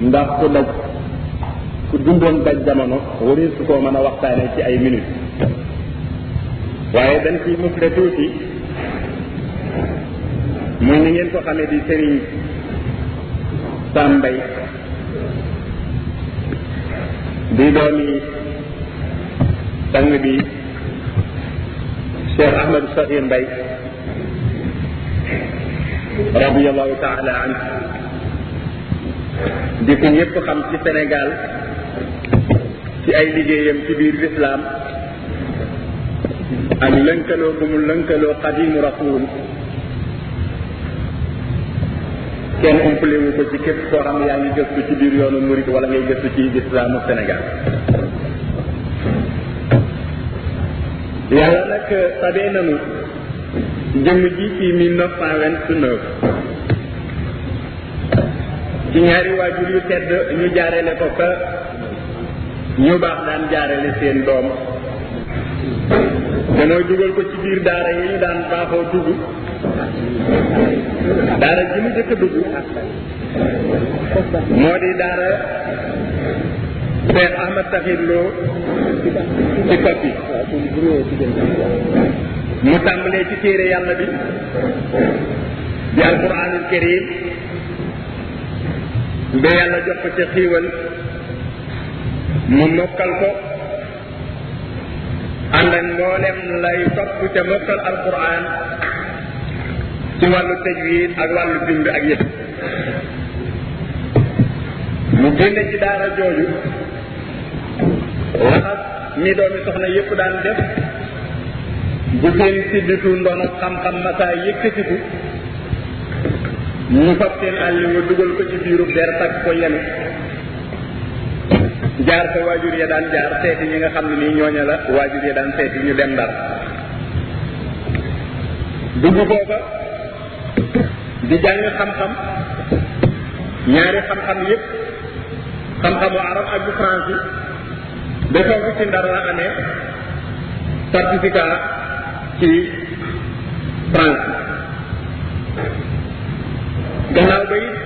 ndax ku daj ku dundoon daj jamono waree su koo mën a waxtaane ci ay minutes waaye dañ ciy musle tuuti muy ni ngeen ko xamee di sëriñ Sambay di doomi sang bi Cheikh Ahmed Sakhir Mbaye radiallahu taala an di ko ñëpp xam ci Sénégal ci ay liggéeyam ci biir lislaam ak lënkaloo bu mu lënkaloo xadimu rasul kenn umpalewu ko ci képp koo xam ne yaa ngi gëstu ci biir yoonu murit wala ngay gëstu ci islaamu Sénégal yàlla nag tabee nanu jëmm ji ci mille neuf cent vingt-neuf ci ñaari waajur yu tedd ñu jaarele ko fa ñu baax daan jaarale seen doom te mooy dugal ko ci biir daara yi ñu daan baaxoo dugg daara ji mu jëkk a dugg moo di daara Cheikh Ahmad Sakhir Lo ci Kopi mu tàmbalee ci téere yàlla bi di alquranul karim ba yàlla jox ko ca xiiwal mu mokkal ko ànd ak mboolem lay topp ca mokkal alquran ci wàllu tajwid ak wàllu bind ak yëpp mu génne ci daara jooju ni doomi soxna yépp daan def bu seen sidditu ndono xam-xam masaa yëkkatiku ñu fab seen àlliwa dugal ko ci biiru der takk ko yenu jaar fa waajur ya daan jaar seeti ñi nga xam ne nii ñooña la waajur ya daan seeti ñu dem ndar dugg foofa di jàng xam-xam ñaari xam-xam yépp xam-xamu arab ak bu français ba foofu ci ndar la amee certificat ci France gannaaw ba it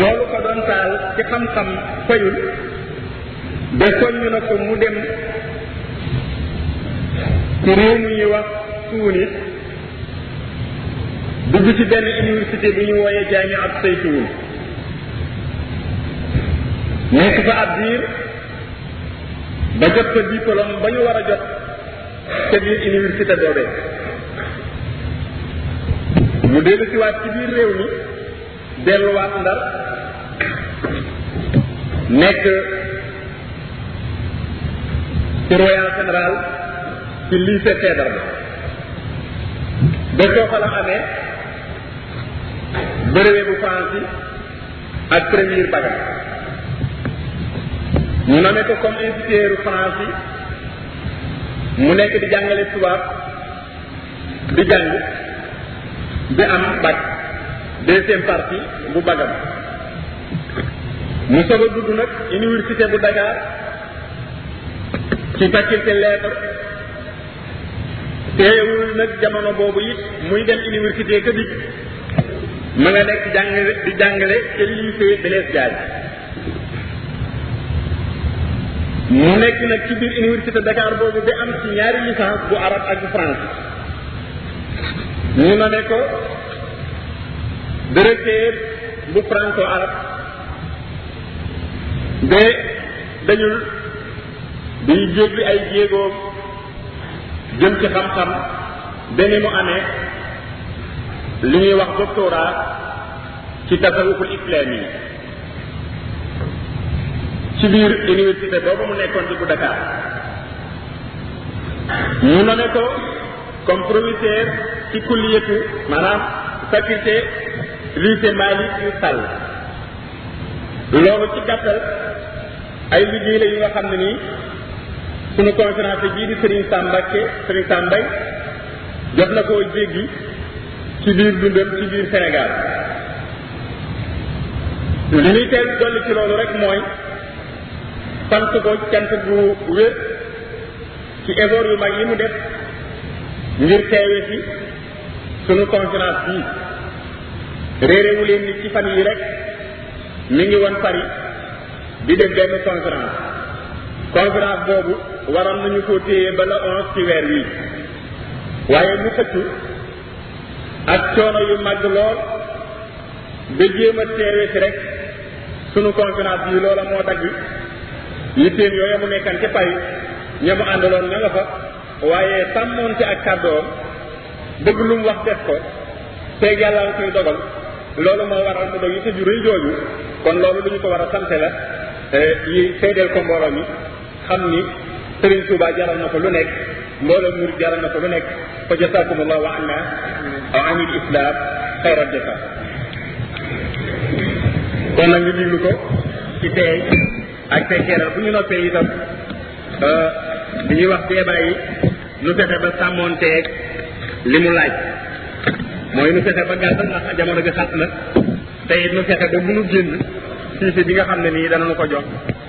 loolu ko doon taal ci xam-xam fayul ba soññ na ko mu dem ci réew mi ñuy wax Tunis dugg ci benn université bu ñu wooyee jaami ab saytuwul nekk fa ab diir ba jot fa diplôme ba ñu war a jot ca biir université boobee mu dellu si waat ci biir réew mi delluwaat ndar nekk ci royal général ci lycée Faidherbe ba foofa la amee brevet bu français ak premier bac ñu nommé ko comme instituteur français mu nekk di jàngale tubaab di jàng bi am bac deuxième partie bu bagam mu soog a dugg nag université bu Dakar ci faculté lettre teewul nag jamono boobu it muy dem université ka dik ma nga nekk jàng di jàngale ca lycée Blaise Diagne mu nekk nag ci biir université Dakar boobu ba am ci ñaari licence bu arab ak bu français ñu nommé ko directeur bu franco arabe ba dañul di jéggi ay jéegoom jëm ci xam-xam ba ni mu amee li ñuy wax doctorat ci tasawuful islaam yi ci biir université boobu mu nekkoon di bu Dakar ñu nommé ko comme proviseur ci kulliyatu maanaam faculté lycée Malick yu Sall loolu ci gàttal ay liggéey la yu nga xam ne nii suñu conférence bii di Serigne Sam Mbacké Serigne Sam Mbaye jot na koo jéggi ci biir dundam ci biir Sénégal li ñuy teel dolli ci loolu rek mooy sant ko cant bu wér ci effort yu mag yi mu def ngir teewe fi sunu conférence bii réeréwu leen ni ci fan yi rek mi ngi woon Paris di def benn conférence conférence boobu waroon nañu ko téye ba la onze ci weer wi waaye mu xëccu ak coono yu màgg lool ba jéem a teewe si rek sunu conférence bi loola moo dagg yitteem yooya mu nekkan ca Paris ña mu àndaloon ña nga fa waaye sàmmoon ci ak kàddoom bëgg lu mu wax def ko teeg yàlla nga koy dogal loolu moo waral mu dog yitte ju rëy jooju kon loolu lu ñu ko war a sante la yi seedeel ko mbooloo mi xam ni Sëriñ Tuubaa jaral na ko lu nekk mbooloo mur jaral na ko lu nekk fa jasaakum allahu wa anna aw an il islam xayral jasa kon nag ñu diglu ko ci teey ak tekkeeral bu ñu noppee itam li ñuy wax débat yi nu fexe ba sàmmoonteeg li mu laaj mooy nu fexe ba gàttal ndax jamono bi xat na te it nu fexe ba mënu génn siise bi nga xam ne nii dana nu ko jox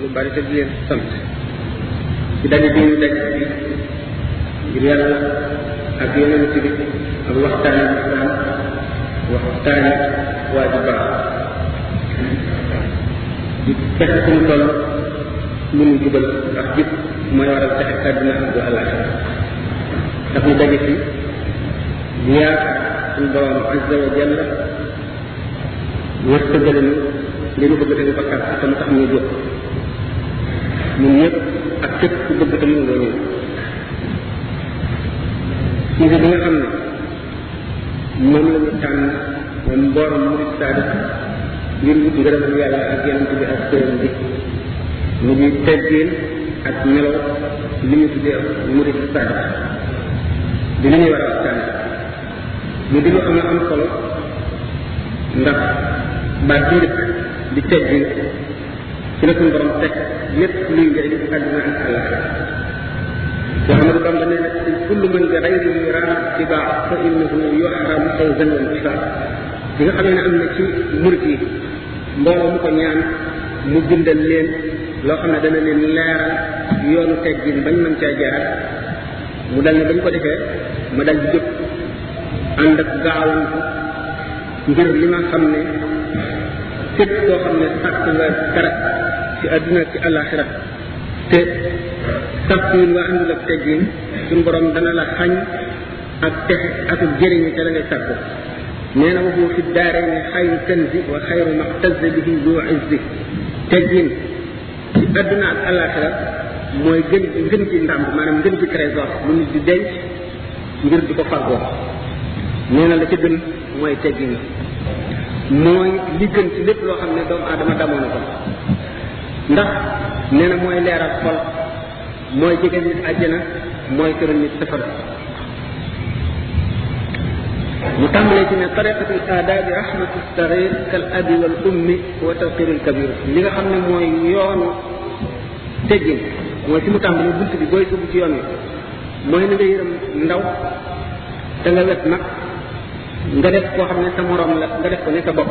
lu bari te di leen sant ci daje bi ñu daje bi ngir yàlla ak yeneen ci bi ak waxtaan yi islam waxtaan yi waa ji baax di fekk suñu toll lu ñu jubal ak jub mooy waral texe àddina ak bu àllaaxira daf ñu daje fi ziyaar suñu borom azza wa jalla wër tëggale ñu li ñu bëgg dañu bakkaar ak tam tax ñu jóg ñun ñëpp ak képp ku bëgg tam ñu loo ñëw ci bi nga xam ne moom la ñu tànn moom mbooram mu nit saadi ngir wut ngërëmal yàlla ak yonent bi ak sëriñ bi mu di teggin ak melo li ñu tuddee murid saadi dinañuy war a waxtaan mu di lu am am solo ndax baat bi njëkk di teggin ci la suñu borom teg lépp luy njëriñ àdduna ak àllaxira wa Ahmadu Bamba nee na kullu man bi xayri yuraam tibaa fa innahu yuxram fawzan wa muxtaar bi nga xamee ne am na ci murit yi mbooloo mu ko ñaan mu bindal leen loo xam ne dana leen leeral yoonu teggin bañ mën caa jaar mu dal ne ba ñu ko defee ma dal di jóg ànd ak gaawantu ngir li ma xam ne képp koo xam ne sàkk nga dara ci àdduna ci àllaaxira te sàkk yi nga àndul ak teggin suñu borom dana la xañ ak texe ak jëriñu ca la ngay sàkk nee na waxu fi daaree ne xayru kanzi wa xayru maxtaza bihi du izzi teggin ci àdduna ak àllaaxira mooy gën gën ci ndàmb maanaam gën ci trésor lu nit di denc ngir di ko fàggoo nee na la ca gën mooy teggin mooy li gën ci lépp loo xam ne doomu aadama damoo na ko ndax nee na mooy leeral xol mooy jege nit àjjana mooy këral nit safara mu tàmbalee ci ne tariqatul aadaabi rahmatu sarir kal abi wal ummi wa tawqiril kabir li nga xam ne mooy yoonu teggin mooy fi mu tàmbalee bunt bi booy dugg ci yoon wi mooy na nga yërëm ndaw te nga wet nag nga def koo xam ne sa morom la nga def ko ne sa bopp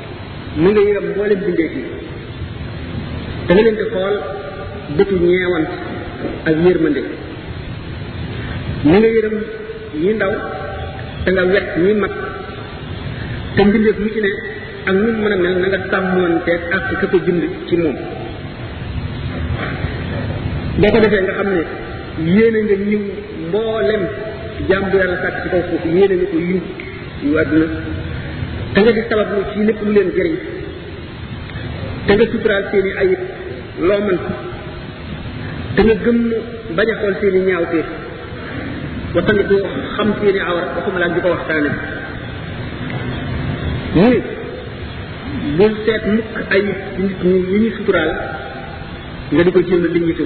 na nga yërëm mboolem bindee ji da nga leen di xool bëtu ñeewant ak yërmande na nga yërëm ñi ndaw te nga wet ñi mag te mbindeef mu ci ne ak nu mën a mel na nga sàmmoonte ak ka ko bind ci moom boo ko defee nga xam ne yéene nga ñëw mboolem jàmm bu yàlla sàkk ci kaw suuf yéene nga ko yiw yu àdduna te nga di sabab lu ci lépp lu leen jëriñ te nga suturaal seeni ayib loo mën te nga gëm nu bañ a xool seeni ñaawte wa tamit doo xam seeni awar waxuma laa di ko waxtaane mu ne bul seet mukk ayib ci nit ñi yi ñu suturaal nga di ko jéem a liñitu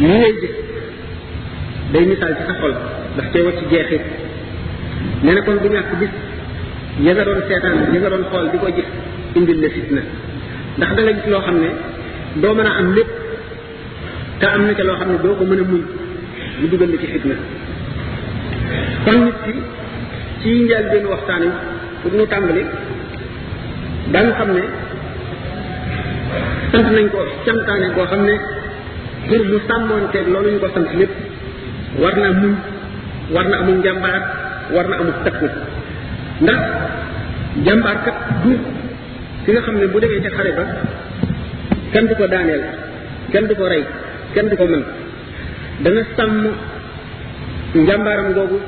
li ngay gis day misaal ci sa xol ndax cee wacc jeexit nee na kon bu ñàkk bis ya nga doon seetaan ya nga doon xool di ko gis indil la fitna ndax da nga gis loo xam ne doo mën a am lépp te am na ca loo xam ne doo ko mën a muñ mu dugal la ci fitna kon nit ki ci njaal benn waxtaan yi pour ñu tàmbali daañu xam ne sant nañ ko santaane koo xam ne pour mu sàmmoonteeg loolu ñu ko sant lépp war na muñ war na amul njàmbaar war na amul takku ndax jàmbaar kat du ki nga xam ne bu demee ca xare ba kenn du ko daaneel kenn du ko rey kenn du ko mën dana sàmm njàmbaaram googu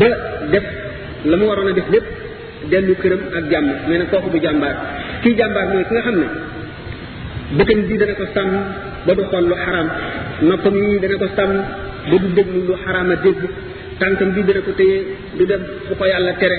ba def la mu waroon a def lépp dellu këram ak jàmm mais nag kooku du jàmbaar kii jàmbaar mooy ki nga xam ne bëtam bii dana ko sàmm ba du xool lu xaraam noppam yi dana ko sàmm ba du déglu lu xaraam a dégg tànkam bi dana ko téye du dem fu ko yàlla tere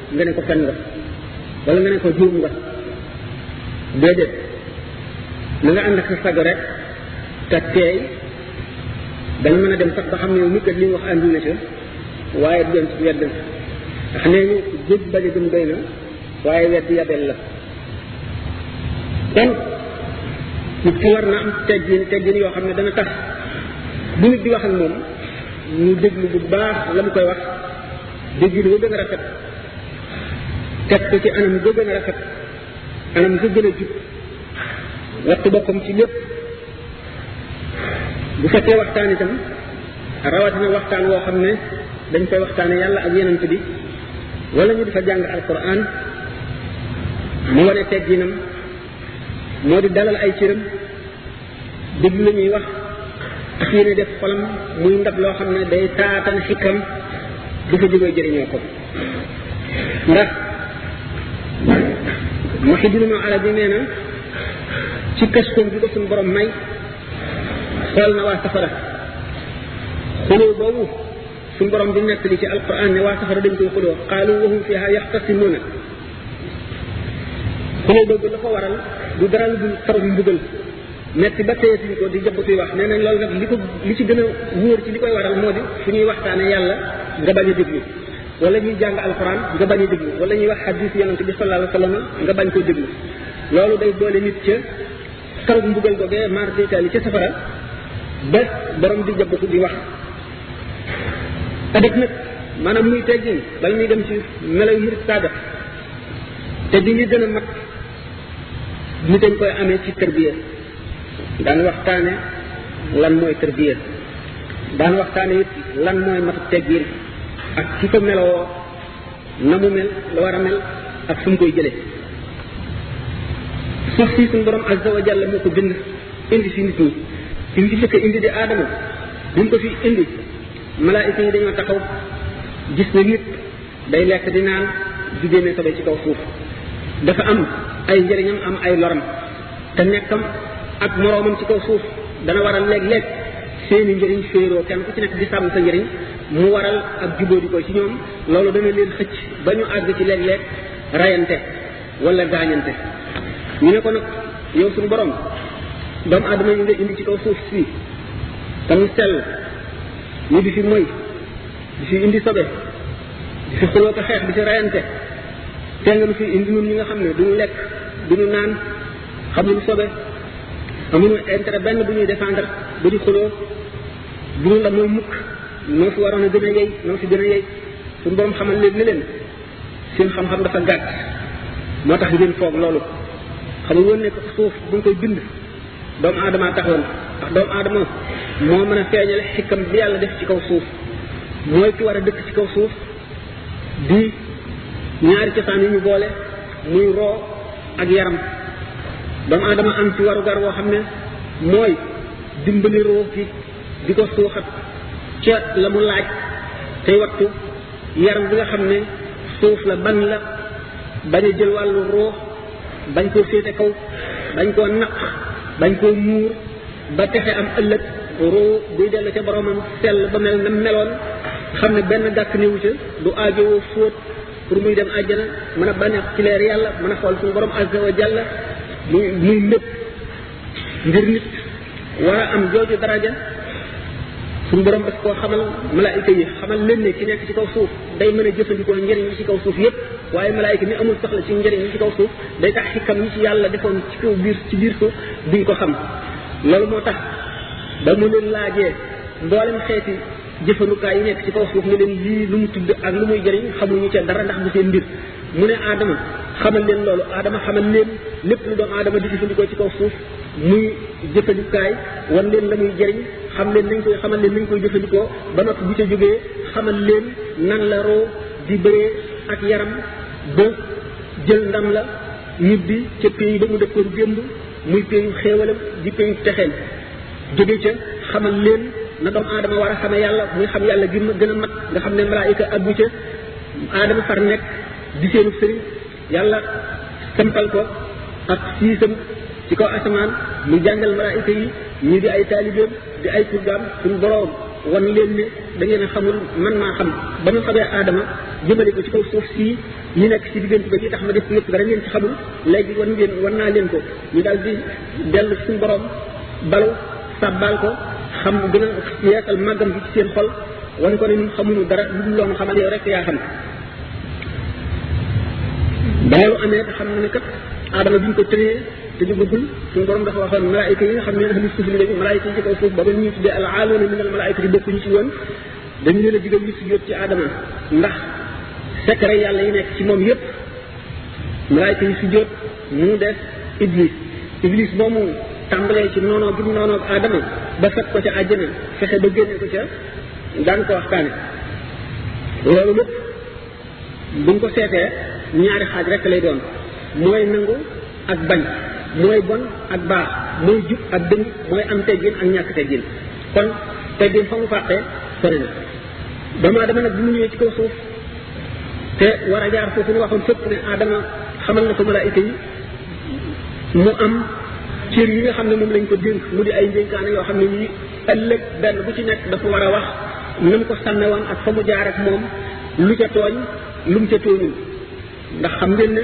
nga ne ko fen nga wala nga ne ko juum nga déedéet na nga ànd ak sa sago rek te teey dana mën a dem sax ba xam ne yow mi kat li mu wax àndu na ca waaye du doon ci wedd ndax nee ñu jëj bañ a gëm doy na waaye wedd yabel la kon nit ki war na am teggin teggin yoo xam ne dana tax bu nit di wax ak moom ñu déglu bu baax la mu koy wax dégg bi nga gën a rafet teg ko ci anam ga gën a rafet anam ga gën a jub wattu boppam ci lépp bu fekkee waxtaan itam rawatina waxtaan woo xam ne dañ koy waxtaane yàlla ak yenant bi wala ñu dafa jàng alquran mu wane tegginam moo di dalal ay cëram déglu la ñuy wax tax ñu ne def xolam muy ndab loo xam ne day taatan xikam di ko jógee jëriñoo ko ndax Muhyiddin Ibn Arabi nee na ci këstoom bi ko suñu borom may xool na waa safara xuloo boobu suñu borom di nettali ci alquran ne waa safara dañ koy xuloo qaalu wahum fiha yaxtasimuuna xuloo boobu la ko waral du dara lu dul taw bi mbugal metti ba teyatuñ ko di jëpp kuy wax nee nañ loolu nag li ko li ci gën a wóor ci li koy waral moo di fu ñuy waxtaane yàlla nga bañ a déglu wala ñuy jàng alxuraan nga bañ a déglu wala ñuy wax xadiis yonent bi sallallahu alayhi wa sallam nga bañ koo déglu loolu day boole nit ca kaw mbugal googee maar détaali ca safara ba borom di jabatu di wax adik nag maanaam muy teggin bala muy dem ci meloy murid saadax te di ñu gën a mag ni dañ koy amee ci tërbiya daan waxtaane lan mooy tërbiya daan waxtaane it lan mooy matu teggin ak ci ko meloo na mu mel la war a mel ak fu mu koy jëlee suuf si suñu borom azza wa jalla moo ko bind indi fi nit ñi fi mu ci jëkk indi di aadama bi mu ko fi indi malaayika yi dañoo taxaw gis na nit day lekk di naan di génne sobe ci kaw suuf dafa am ay njëriñam am ay loram te nekkam ak moroomam ci kaw suuf dana waral léeg-léeg seeni njëriñ féeroo kenn ku ci nekk di sàmm sa njëriñ mu waral ak jubóo di ko ci ñoom loolu dana leen xëcc ba ñu àgg ci léeg-léeg rayante wala gaañante ñu ne ko nag yow suñu borom doomu aadama yi nga indi ci kaw suuf si te mu sell ñu di fi moy di fi indi sobe di fi xuloo ko xeex di fi rayante te nga nu fi indi nun ñi nga xam ne duñu lekk duñu naan xamuñu sobe amuñu intérêt benn bu ñuy défendre bu di xuloo bu ñu ndamoo mukk noo fi waroon a gën a yey noo fi gën a yey suñu borom xamal leen ne leen seen xam-xam dafa gàtt moo tax ngeen foog loolu xam nga woon ne suuf bu ñu koy bind doomu aadama taxoon ndax doomu aadama moo mën a feeñale xikkam bi yàlla def ci kaw suuf mooy ki war a dëkk ci kaw suuf di ñaari cosaan yi ñu boole muy roo ak yaram doomu aadama am ci warugar woo xam ne mooy dimbali ruux gi di ko suuxat ca la mu laaj tey wattu yaram bi nga xam ne suuf la ban la bañ a jël wàllu ruux bañ koo féete kaw bañ koo naq bañ koo muur ba texe am ëllëg ruu buy dellu ca boromam sell ba mel na meloon xam ne benn gàkk néewu ca du aajowoo fóot pour muy dem àjjana mën a bànneex ci leer yàlla mën a xool suñu borom azza wa jalla muy muy lépp ngir nit war a am jooju daraja suñu borom daf koo xamal malaayika yi xamal leen ne ki nekk ci kaw suuf day mën a jëfandikoo njëriñ yi ci kaw suuf yépp waaye malaayika mi amul soxla ci njëriñ yi ci kaw suuf day tax xikam yi ci yàlla defoon ci kaw biir ci biir suuf duñ ko xam loolu moo tax ba mu leen laajee mboolem xeeti jëfandukaay yi nekk ci kaw suuf ne leen lii lu mu tudd ak lu muy jëriñ xamuñu ca dara ndax bu seen mbir mu ne aadama xamal leen loolu aadama xamal leen lépp lu doom aadama di jëfandikoo ci kaw suuf muy jëfandikaay wan leen la muy jëriñ xam leen nañ koy xamal leen nañ koy jëfandikoo ba noppi bu ca jógee xamal leen nan la roo di bëree ak yaram ba jël ndam la ñibbi ca pays ba mu dëkkoon démb muy pays xéewalam di pays texeel jóge ca xamal leen na doomu aadama war a xame yàlla muy xam yàlla gi ma gën a mat nga xam ne malaayika aggu ca aadama far nekk di seenu sëriñ yàlla sampal ko ak siisam ci kaw asamaan mu jàngal malaayika yi ñu di ay taalibeem di ay surgaam suñu boroom wan leen ne da ngeen a xamul man maa xam ba mu xamee aadama jëmale ko ci kaw suuf sii ñi nekk ci diggante ba ñi tax ma def yëpp dara ngeen ci xamul léegi wan ngeen wan naa leen ko ñu daal di dellu suñu boroom balu sàbbaal ko xam gën a yeesal màggam bi ci seen xol wan ko ne ñun xamuñu dara lu dul loonu xamal yow rek yaa xam ba loolu amee te xam na ne kat aadama bi ñu ko tënee te ñu bëggul suñu borom dafa waxoon malaayika yi nga xam ne ahli suuf lañu malaayika yi ci kaw suuf ba ba ñuy tuddee al aaluuna min al malaayika yi bokkuñu ci woon dañu leen a digal ñu sujjóot ci aadama ndax secret yàlla yi nekk ci moom yépp malaayika yi sujjóot nu mu def iblis iblis ba mu tàmbalee ci noonoo gi mu noonoo ak aadama ba fekk ko ca àjjana fexe ba génne ko ca daan ko waxtaane loolu lépp buñ ko seetee ñaari xaaj rek lay doon mooy nangu ak bañ mooy bon ak baax mooy jub ak dëng mooy am teggin ak ñàkk teggin kon teggin fa mu fàqee sori na doomu aadama nag bu mu ñëwee ci kaw suuf te war a jaar foofu ñu waxoon fépp ne aadama xamal na ko malaayika yi mu am cër yi nga xam ne moom lañ ko dénk mu di ay njënkaane yoo xam ne yii ëllëg benn bu ci nekk dafa war a wax na mu ko sàmme woon ak fa mu jaar ak moom lu ca tooñ lu mu ca tooñul ndax xam ngeen ne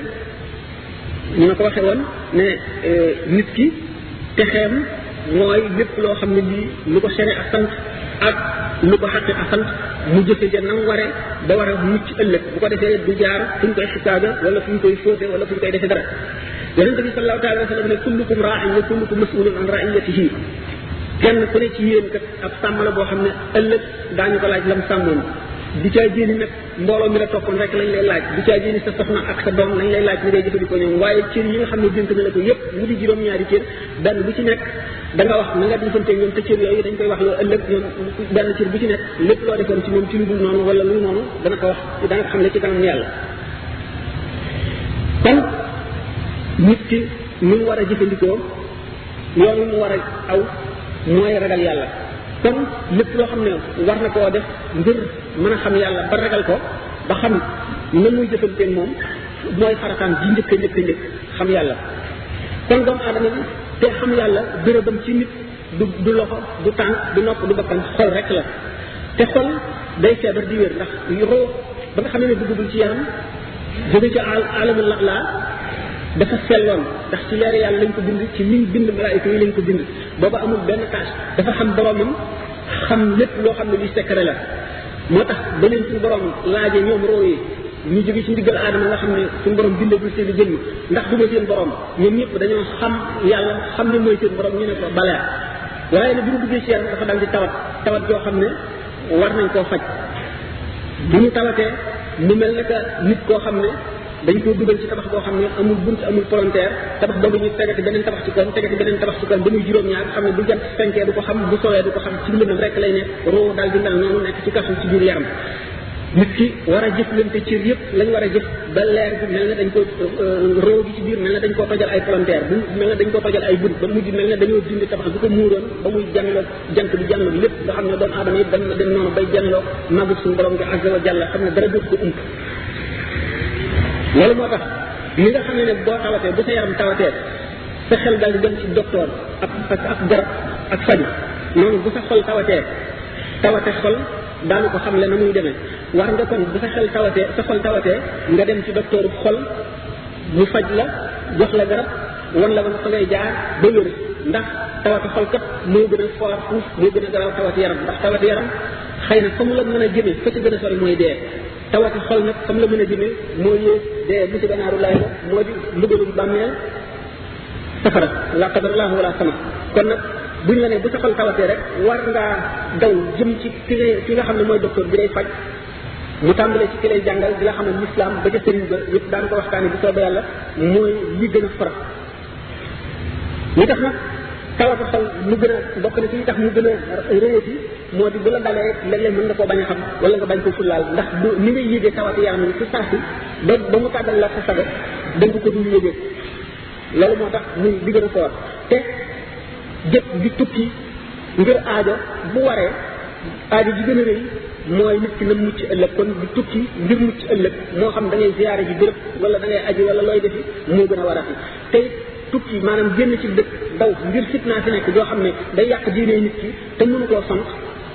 ñu ma ko waxee woon ne nit ki texeem mooy lépp loo xam ne lii lu ko sere ak sant ak lu ko xaqi ak sant mu jëfe ja nam ware ba war a mucc ëllëg bu ko defee du jaar fu ñu koy xisaabe wala fu ñu koy fóote wala fu ñu koy defee dara yonente bi sallallahu taala wa sallam ne kullukum raain wa kullukum masulun an raiyatihi kenn ku ne ci yéen kat ab sàmm la boo xam ne ëllëg daañu ko laaj lam sàmmoon di caa jéeni nag mbooloo mi la toppoon rek lañ lay laaj du caa génn sa soxna ak sa doom lañ lay laaj ni ngay jëfandikoo ñoom waaye cër yi nga xam ne dénk na la ko yépp mu di juróom-ñaari cër benn bu ci nekk da nga wax na nga defante ñoom te cër yooyu dañ koy wax loo ëllëg ñoom benn cër bu ci nekk lépp loo defoon ci moom ci lu dul noonu wala lu noonu dana ko wax dana ko xam ne ci kanam yàlla kon nit ki ni mu war a jëfandikoo yoon wi mu war a aw mooy ragal yàlla kon lépp loo xam ne war na koo def ngir mën a xam yàlla ba ragal ko ba xam na muy jëfanteeg moom mooy farataam ji njëkk a njëkk a njëkk xam yàlla kon doomu aadama bi te xam yàlla bérébam ci nit du du loxo du tànk du nopp du bakkan xol rek la te xol day feebar di wér ndax roo ba nga xam ne duggagul ci yaram jóge ci al alamul la laa dafa selloon ndax ci leer yàlla lañ ko bind ci liñ bind malaayika yi lañ ko bind booba amul benn tâche dafa xam boromam xam lépp loo xam ne li secret la moo tax ba leen suñu borom laaje ñoom roo yi ñu jóge ci ndiggal aadama nga xam ne suñu borom bindagul seen i jëmm ndax du ma seen borom ñoom ñëpp dañoo xam yàlla xam ne mooy seen borom ñu ne ko balaa waaye nag bi mu duggee ci yàlla dafa dal di tawat tawat joo xam ne war nañ koo faj bu ñu tawatee mu mel ne que nit koo xam ne dañ koo dugal ci tabax boo xam ne amul bunt amul volontaire tabax boobu ñu tegati beneen tabax ci koom tegati beneen tabax ci koom ba muy juróom-ñaar xam ne bu jant fenkee du ko xam bu sowee du ko xam ci lëndëm rek lay nekk roo daal di mel noonu nekk ci kasu ci biir yaram nit ki war a jëflante cër yëpp lañ war a jëf ba leer bi mel na dañ ko roo gi ci biir mel na dañ koo tojal ay volontaire bu mel na dañ koo tojal ay bunt ba mujj mel na dañoo dindi tabax bi ko muuroon ba muy jàngal jant bi jàll lépp nga xam ne doomu aadama yi dem na dem noonu bay jàlloo màggu suñu borom bi azza wa jalla xam ne dara dootu ko ump loolu moo tax li nga xam ne ne boo tawatee bu sa yaram tawatee sa xel daal di dem ci docteur ak ak ak garab ak faju noonu bu sa xol tawatee tawate xol daanu ko xam le na muy demee war nga kon bu sa xel tawatee sa xol tawatee nga dem ci docteur xol mu faj la jox la garab wan la man fa ngay jaar ba wér ndax tawati xol kat moo gën a foor fuuf moo gën a garaaw tawati yaram ndax tawati yaram xëy na fa mu la mën a jëmee fa ci gën a sori mooy dee tawati xol nag fa mu la mën a jëmee moo yées dee bu ci ganaaru laay la moo di mbugalum bàmmeel safara la qadar laahu wala sama kon nag buñ la ne bu sa xol tawatee rek war ngaa daw jëm ci ki nga ki nga xam ne mooy docteur bi lay faj mu tàmbalee ci ki lay jàngal di la xam ne lislaam ba ca sëriñ ba yëpp daan ko waxtaane bu soobee yàlla mooy li gën a far li tax nag tawatu xol lu gën a bokk na ci li tax mu gën a réyati moo di bu la dalee léeg-léeg mën nga koo bañ a xam wala nga bañ ko fullaal ndax du ni ngay yëgee tawatu yaram ni ci saa si ba ba mu tàggal la sa sago da nga ko dul yëgee loolu moo tax muy di gën a foor te jëf bi tukki ngir aajo bu waree aajo ji gën a rëy mooy nit ki na mucc ëllëg kon bi tukki ngir mucc ëllëg moo xam da ngay ziyaare ji béréb wala da ngay aji wala looy defi moo gën a war a fi te tukki maanaam génn ci dëkk daw ngir fitnaa fi nekk joo xam ne day yàq diine nit ki te mënu koo sant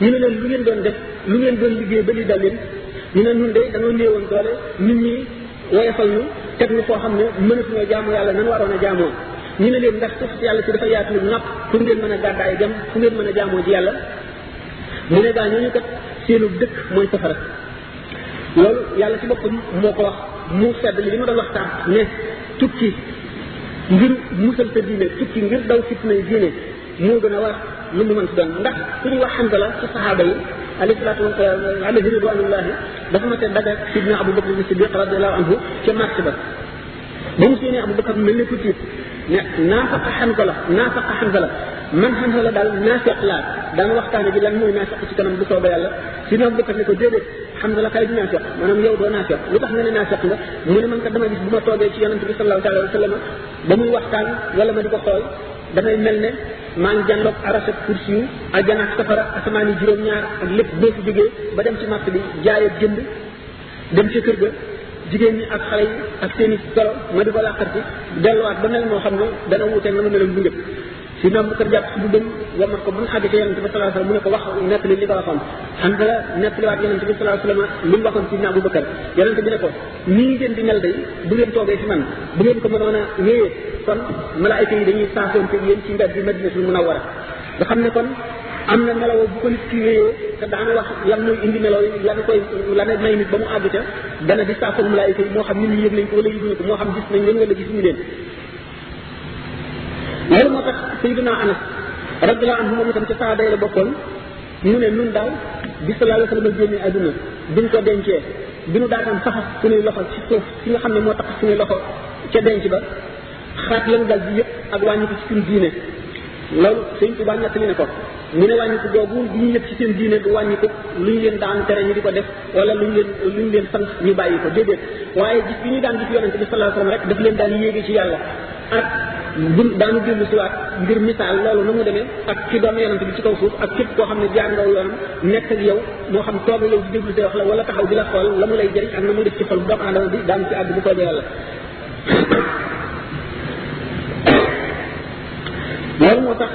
ñu ne leen lu ngeen doon def lu ngeen doon liggéey ba li dal leen ñu ne ñun de dañoo néewoon doole nit ñi woyofal ñu teg ñu foo xam ne mënatuñoo jaamu yàlla nan waroon a jaamoo ñu ne leen ndax suuf si yàlla si dafa yaatu napp fu ngeen mën a gàddaay dem fu ngeen mën a jaamoo ji yàlla mu ne gaa ñooñu kat seenu dëkk mooy safara loolu yàlla ci boppam moo ko wax mu sedd li ma doon wax sànq ne tukki ngir musal sa diine tukki ngir daw fitna diine moo gën a war lu mu mën ci doon ndax ku ñuy wax Hanzala ci saxaaba yi alayhi salaatu wa salaam alayhi ridwanullahi dafa ma te daga sidna Abu Bakr Siddiq radiyallahu anhu ca marché ba ba mu séenee Abu Bakr mel ni ku tiit ne naafaqa Hanzala naafaqa Hanzala man Hanzala daal naafeq laa daan waxtaane bi lan mooy naafeq ci kanam bu soobee yàlla sidna Abu Bakr ne ko déedéet Hanzala kay du naafeq maanaam yow doo naafeq lu tax nga ne naafeq nga mu ne man kat dama gis bu ma toogee ci yonente bi sallallahu alayhi wa sallam ba muy waxtaan wala ma di ko xool dafay mel ne maa ngi jàndoog aras ak kursi yu aljana ak safara asamaan yi juróom-ñaar ak lépp boo fi jógee ba dem ci marché bi jaay ak jënd dem ci kër ga jigéen ñi ak xale yi ak seen i goro ma di ko làqar ci delluwaat ba mel moo xam ne dana wuute na ma meloon bu njëkk si noom bu ko jàpp bu dem wamat ko bu ñu àgg ci yonente bi salaa sallam mu ne ko wax nettali li ko waxoon xam nga nettaliwaat yonente bi salaa sallam li mu waxoon ci Abu Bakar yonente bi ne ko nii ngeen di mel day bu ngeen toogee ci man bu ngeen ko mënoon a wéyee kon malaayka yi dañuy saasoonte yéen ci mbedd bi Madinatul Munawwara nga xam ne kon am na melaw bu ko nit ki wéyee te daana wax lan mooy indi melaw yi lan koy lan may nit ba mu àgg ca dana di saafal malaayika yi moo xam nit ñi yëg nañ ko wala yëguñu ko moo xam gis nañ leen wala gisuñu leen loolu moo tax Sayyidina Anas radiyallahu anhu moom itam ca saaba yi la bokkoon mu ne nun daal bi sallallahu alayhi wa sallam génne àdduna bi ñu ko dencee bi nu daataan faxas suñuy loxo ci suuf si nga xam ne moo tax suñuy loxo ca denc ba xaat lañu dal bi yëpp ak wàññi ko ci suñu diine loolu sëñ Tuubaa nettali ne ko mu ne wàññi ko googu bi ñu yëg ci seen diine du wàññi ko lu ñu leen daan tere ñu di ko def wala lu ñu leen lu ñu leen sant ñu bàyyi ko déedéet waaye gis bi ñuy daan gis yonente bi sallallahu alayhi wa sallam rek daf leen daan yéege ci yàlla ak bu daanu dellu si waat ngir misaal loolu nu mu demee ak ki doon yonante bi ci kaw suuf ak képp koo xam ne jaar nga yoonam nekk ak yow moo xam toog yow di déglu say wax la wala taxaw di la xool la mu lay jëriñ ak na muy def ci xol bu doomu aadama bi daanu ci àgg bu soobee yàlla loolu moo tax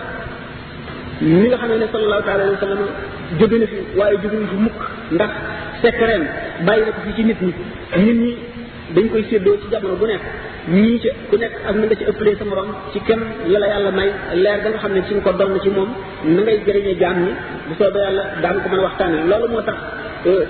ni nga xam ne sallallahu taala alayhi wa sallam jóge na fi waaye jóge na fi mukk ndax sekkareem bàyyi na ko fi ci nit ñi nit ñi dañ koy séddoo ci jamono bu nekk ñii ca ku nekk ak na nga ci ëppalee sa morom ci kenn la la yàlla may leer da nga xam ne ci nga ko doon ci moom na ngay jëriñee jaam ñi bu soobee yàlla daan ko mën a waxtaanee loolu moo tax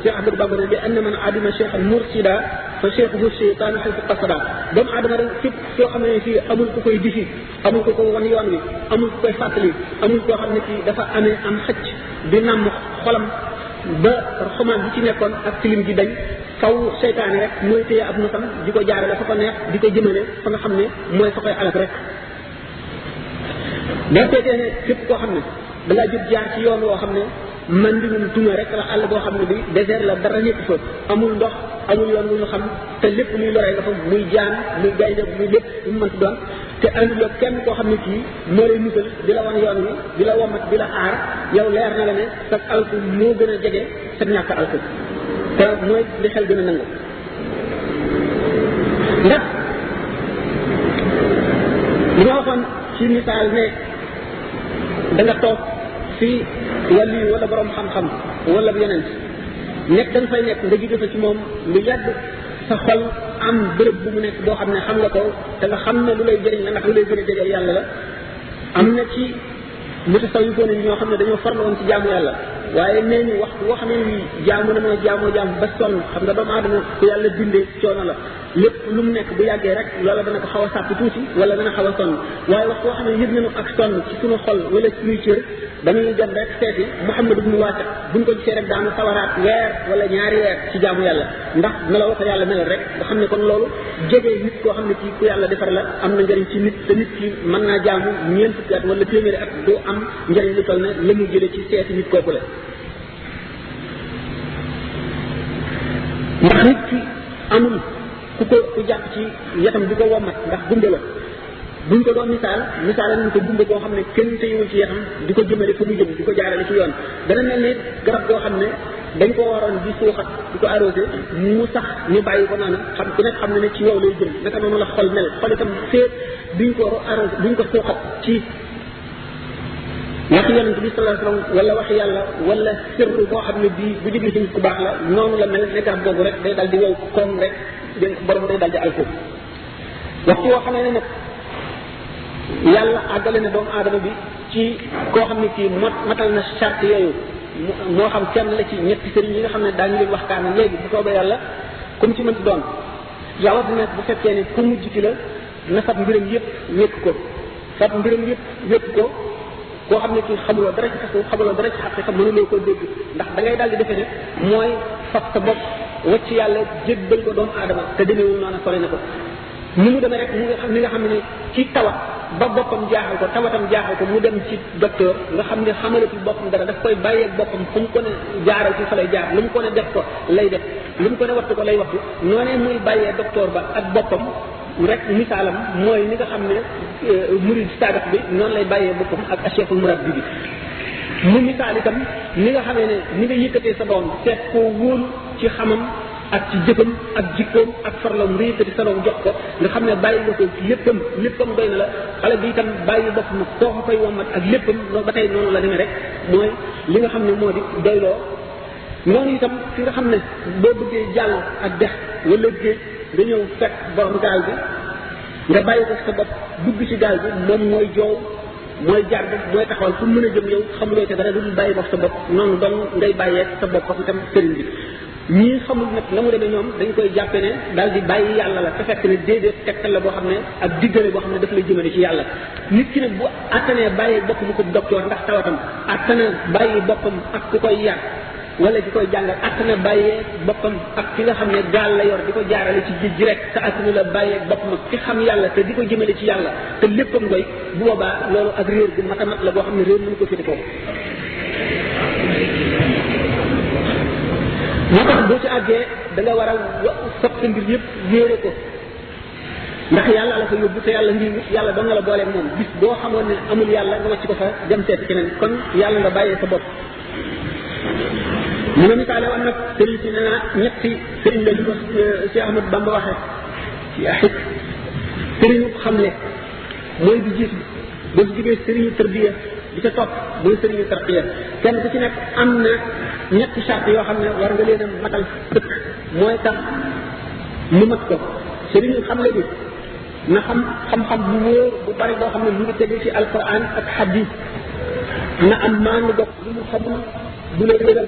Cheikh Ahmadou Bamba ne bi anna man adima cheikh al mursida fa cheikhuhu cheytaanu xaytu qasada doomu aadama rek képp soo xam ne fii amul ku koy disi amul ko ko won yoon wi amul ko koy fàttali amul koo xam ne kii dafa amee am xëcc di namm xolam ba xomaat bi ci nekkoon ak tilim gi dañ faw seytaane rek mooy téye ab nosam di ko jaarale fa ko neex di ko jëmale fa nga xam ne mooy fa koy alak rek boo seetee ne képp koo xam ne dangaa jub jaar ci yoon woo xam ne man di moom tuma rek la àll boo xam ne bi désert la dara nekk fa amul ndox amul yoon wu ñu xam te lépp luy loree nga fa muy jaan muy gaynde muy lépp mu mënti doon te ànduloo kenn koo xam ne kii moo lay musal di la wan yoon wi di la womat di la aar yow leer na la ne sa alku moo gën a jege sa ñàkk alku te mooy li xel gën a nangu ndax li ma waxoon ci misaal ne da nga toog fi wàllu yi wala borom xam-xam wala yeneen nekk da nga fay nekk nga jóge fa ci moom lu yàgg sa xol am bërëb bu mu nekk boo xam ne xam nga ko te nga xam ne lu lay jëriñ la ndax lu lay gën a jegeel yàlla la am na ci mutasawwifoon yi ñoo xam ne dañoo farlu woon ci jaamu yàlla waaye nee ñu waxtu woo xam ne wi jaamu na mooy jaamoo jaam ba sonn xam nga doomu aadama ku yàlla bindee coono la lépp lu mu nekk bu yàggee rek loola dana ko xaw a sàpp tuuti wala dana xaw a sonn waaye waxtu woo xam ne yëg nañu ak sonn ci suñu xol wala ci suñuy cër dañuy dem rek seeti Muhammad ibnu Waasa buñ ko gisee rek daanu sawaraat weer wala ñaari weer ci jaamu yàlla ndax na la wax yàlla melal rek nga xam ne kon loolu jege nit koo xam ne kii ku yàlla defar la am na njëriñ ci nit te nit ki mën naa jaamu ñeent fukki at wala téeméeri at doo am njëriñ lu toll ne la mu jële ci seeti nit kooku la ndax nit ki amul ku ko ku jàpp ci yatam di ko wommat ndax gumbe la buñ ko doon misaal misaal nañ ko dund koo xam ne kenn téyewul ci yaxam di ko jëmale fa mu jëm di ko jaarale ci yoon dana mel ni garab goo xam ne dañ ko waroon di suuxat di ko arrosé mu sax ñu bàyyi ko noonu xam ku nekk xam ne ne ci yow lay jëm naka noonu la xol mel xol itam féet duñ ko arrosé duñ ko suuxat ci waxi yonent bi sallallahu alayhi wasallam wala waxi yàlla wala sirru boo xam ne bii bu jógee ci nit ku baax la noonu la mel ne garab googu rek day dal di wow koom rek dégg nga borom day dal di alko waxtu woo xam ne nag yàlla àggale na doomu aadama bi ci koo xam ne kii mot matal na charte yooyu moo xam kenn la ci ñetti sëriñ yi nga xam ne daañu leen waxtaan léegi bu soobee yàlla comme ci mënti doon rawatina bu fekkee ne ku mujj ki la na fab mbiram yëpp wékk ko fab mbiram yëpp wékk ko koo xam ne kii xamuloo dara ci tasawuf xamuloo dara ci xaqiqa mënuloo koo dégg ndax da ngay daal di defe ne mooy fab sa bopp wacc yàlla jébbal ko doomu aadama te demeewul noonu sore na ko ni mu demee rek mu nga xam ni nga xam ne ci tawat ba boppam jaaxal ko tawatam jaaxal ko mu dem ci docteur nga xam ne xamalatul boppam dara daf koy bàyyeeg boppam fu mu ko ne jaaral ci fa lay jaar lu mu ko ne def ko lay def lu mu ko ne wattu ko lay wattu noonee muy bàyyee docteur ba ak boppam rek misaalam mooy ni nga xam ne euh, murid saadax bi noonu lay bàyyee boppam ak acheikhul murabbi bi mu misaal itam ni nga xamee ne ni nga yëkkatee sa doom seet koo wóolu ci xamam ak ci jëfam ak jikkoom ak farloom nga yëkkati sa doom jox ko nga xam ne bàyyi nga ko léppam léppam doy na la xale bi itam bàyyi boppam ak koo ko koy wommat ak léppam ba tey noonu la demee rek mooy li nga xam ne moo di doyloo noonu itam fi nga xam ne boo bëggee jàll ak dex wala géej nga ñëw fekk borom gaal bi nga bàyyi ko sa bopp dugg ci gaal bi moom mooy joow mooy jàdd mooy taxawal fu mën a jëm yow xamuloo ca dara lu dul bàyyi ko sa bopp noonu dong ngay bàyyee sa bopp ak itam sëriñ bi ñii xamul nag na mu demee ñoom dañ koy jàppe ne daal di bàyyi yàlla la te fekk ne déedéet tegtal la boo xam ne ak diggale boo xam ne daf lay jëmale ci yàlla nit ki nag bu attanee bàyyi bopp mu ko docteur ndax tawatam attana bàyyi boppam ak ku koy yar wala di koy jàngal attana bàyyee boppam ak ki nga xam ne gaal la yor di ko jaarale ci géej gi rek te attana la bàyyee boppam ak ki xam yàlla te di ko jëmale ci yàlla te léppam doy bu boobaa loolu ak réer gu mat a mat la boo xam ne réer mënu ko féete kaw moo tax boo ci àggee da nga war a wa- fab sa mbir yëpp yéere ko ndax yàlla la fa yóbbu te yàlla ngir yàlla dong la booleeg moom bis boo xamoon ne amul yàlla nga wàcc ko fa dem seeti keneen kon yàlla nga bàyyee sa bopp mu ne misaale woon nag sëriñ si nee naa ñetti sëriñ la li ko Cheikh Ahmad Bamba waxee ci axik sëriñu xamle mooy bi jiitu ba su jógee sëriñu tërbiya di ca topp mooy sëriñu tarqiya kenn ku ci nekk am na ñetti charte yoo xam ne war nga leen a matal sëkk mooy tax mu mat ko sëriñ xam la bi na xam xam-xam bu wóor bu bari boo xam ne mu ngi tege ci alquran ak hadith na am maanu dox lu mu xamul du la réeral